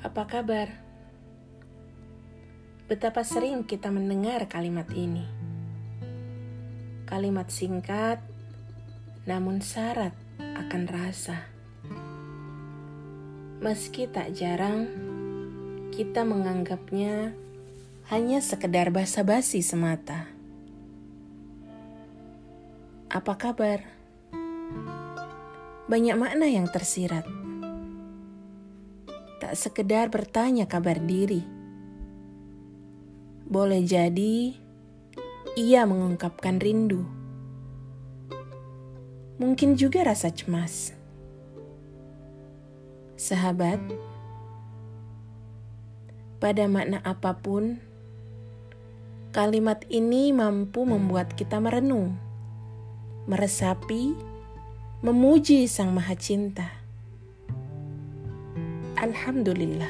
Apa kabar? Betapa sering kita mendengar kalimat ini. Kalimat singkat, namun syarat akan rasa. Meski tak jarang, kita menganggapnya hanya sekedar basa-basi semata. Apa kabar? Banyak makna yang tersirat tak sekedar bertanya kabar diri. Boleh jadi ia mengungkapkan rindu. Mungkin juga rasa cemas. Sahabat, pada makna apa pun, kalimat ini mampu membuat kita merenung, meresapi, memuji Sang Maha Cinta Alhamdulillah.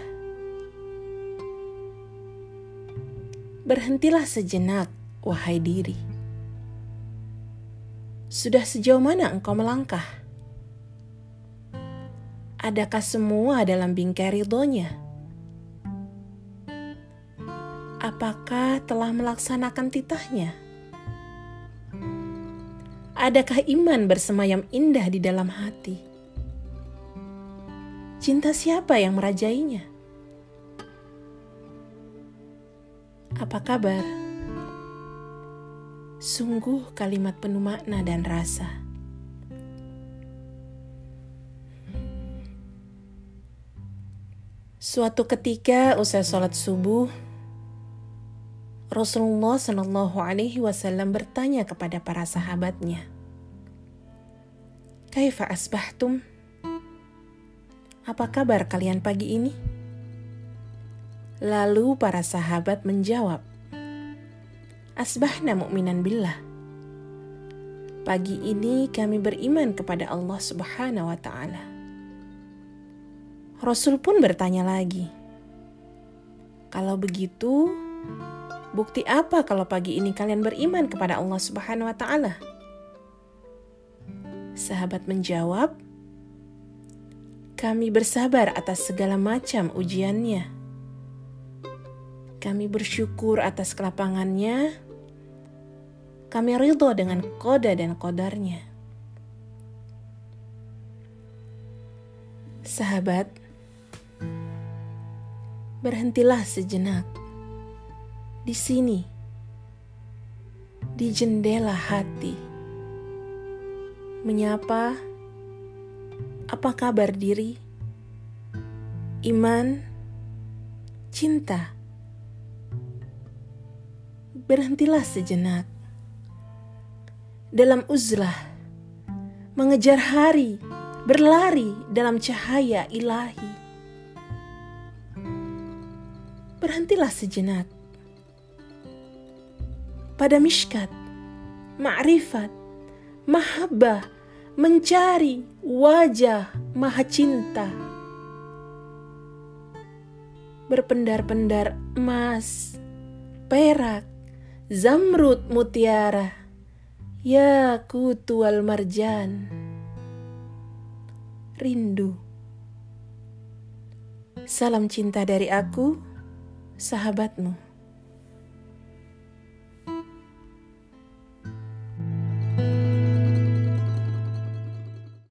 Berhentilah sejenak, wahai diri. Sudah sejauh mana engkau melangkah? Adakah semua dalam bingkai ridhonya? Apakah telah melaksanakan titahnya? Adakah iman bersemayam indah di dalam hati? Cinta siapa yang merajainya? Apa kabar? Sungguh kalimat penuh makna dan rasa. Suatu ketika usai sholat subuh, Rasulullah Shallallahu Alaihi Wasallam bertanya kepada para sahabatnya, "Kaifa asbahtum?" Apa kabar kalian pagi ini? Lalu para sahabat menjawab, Asbahna mu'minan billah. Pagi ini kami beriman kepada Allah Subhanahu wa taala. Rasul pun bertanya lagi, "Kalau begitu, bukti apa kalau pagi ini kalian beriman kepada Allah Subhanahu wa taala?" Sahabat menjawab, kami bersabar atas segala macam ujiannya. Kami bersyukur atas kelapangannya. Kami ridho dengan koda dan kodarnya. Sahabat, berhentilah sejenak di sini, di jendela hati, menyapa apa kabar diri? Iman, cinta. Berhentilah sejenak. Dalam uzlah, mengejar hari, berlari dalam cahaya ilahi. Berhentilah sejenak. Pada miskat, ma'rifat, mahabbah, mencari wajah Maha Cinta. Berpendar-pendar emas, perak, zamrud mutiara, ya kutual marjan. Rindu. Salam cinta dari aku, sahabatmu.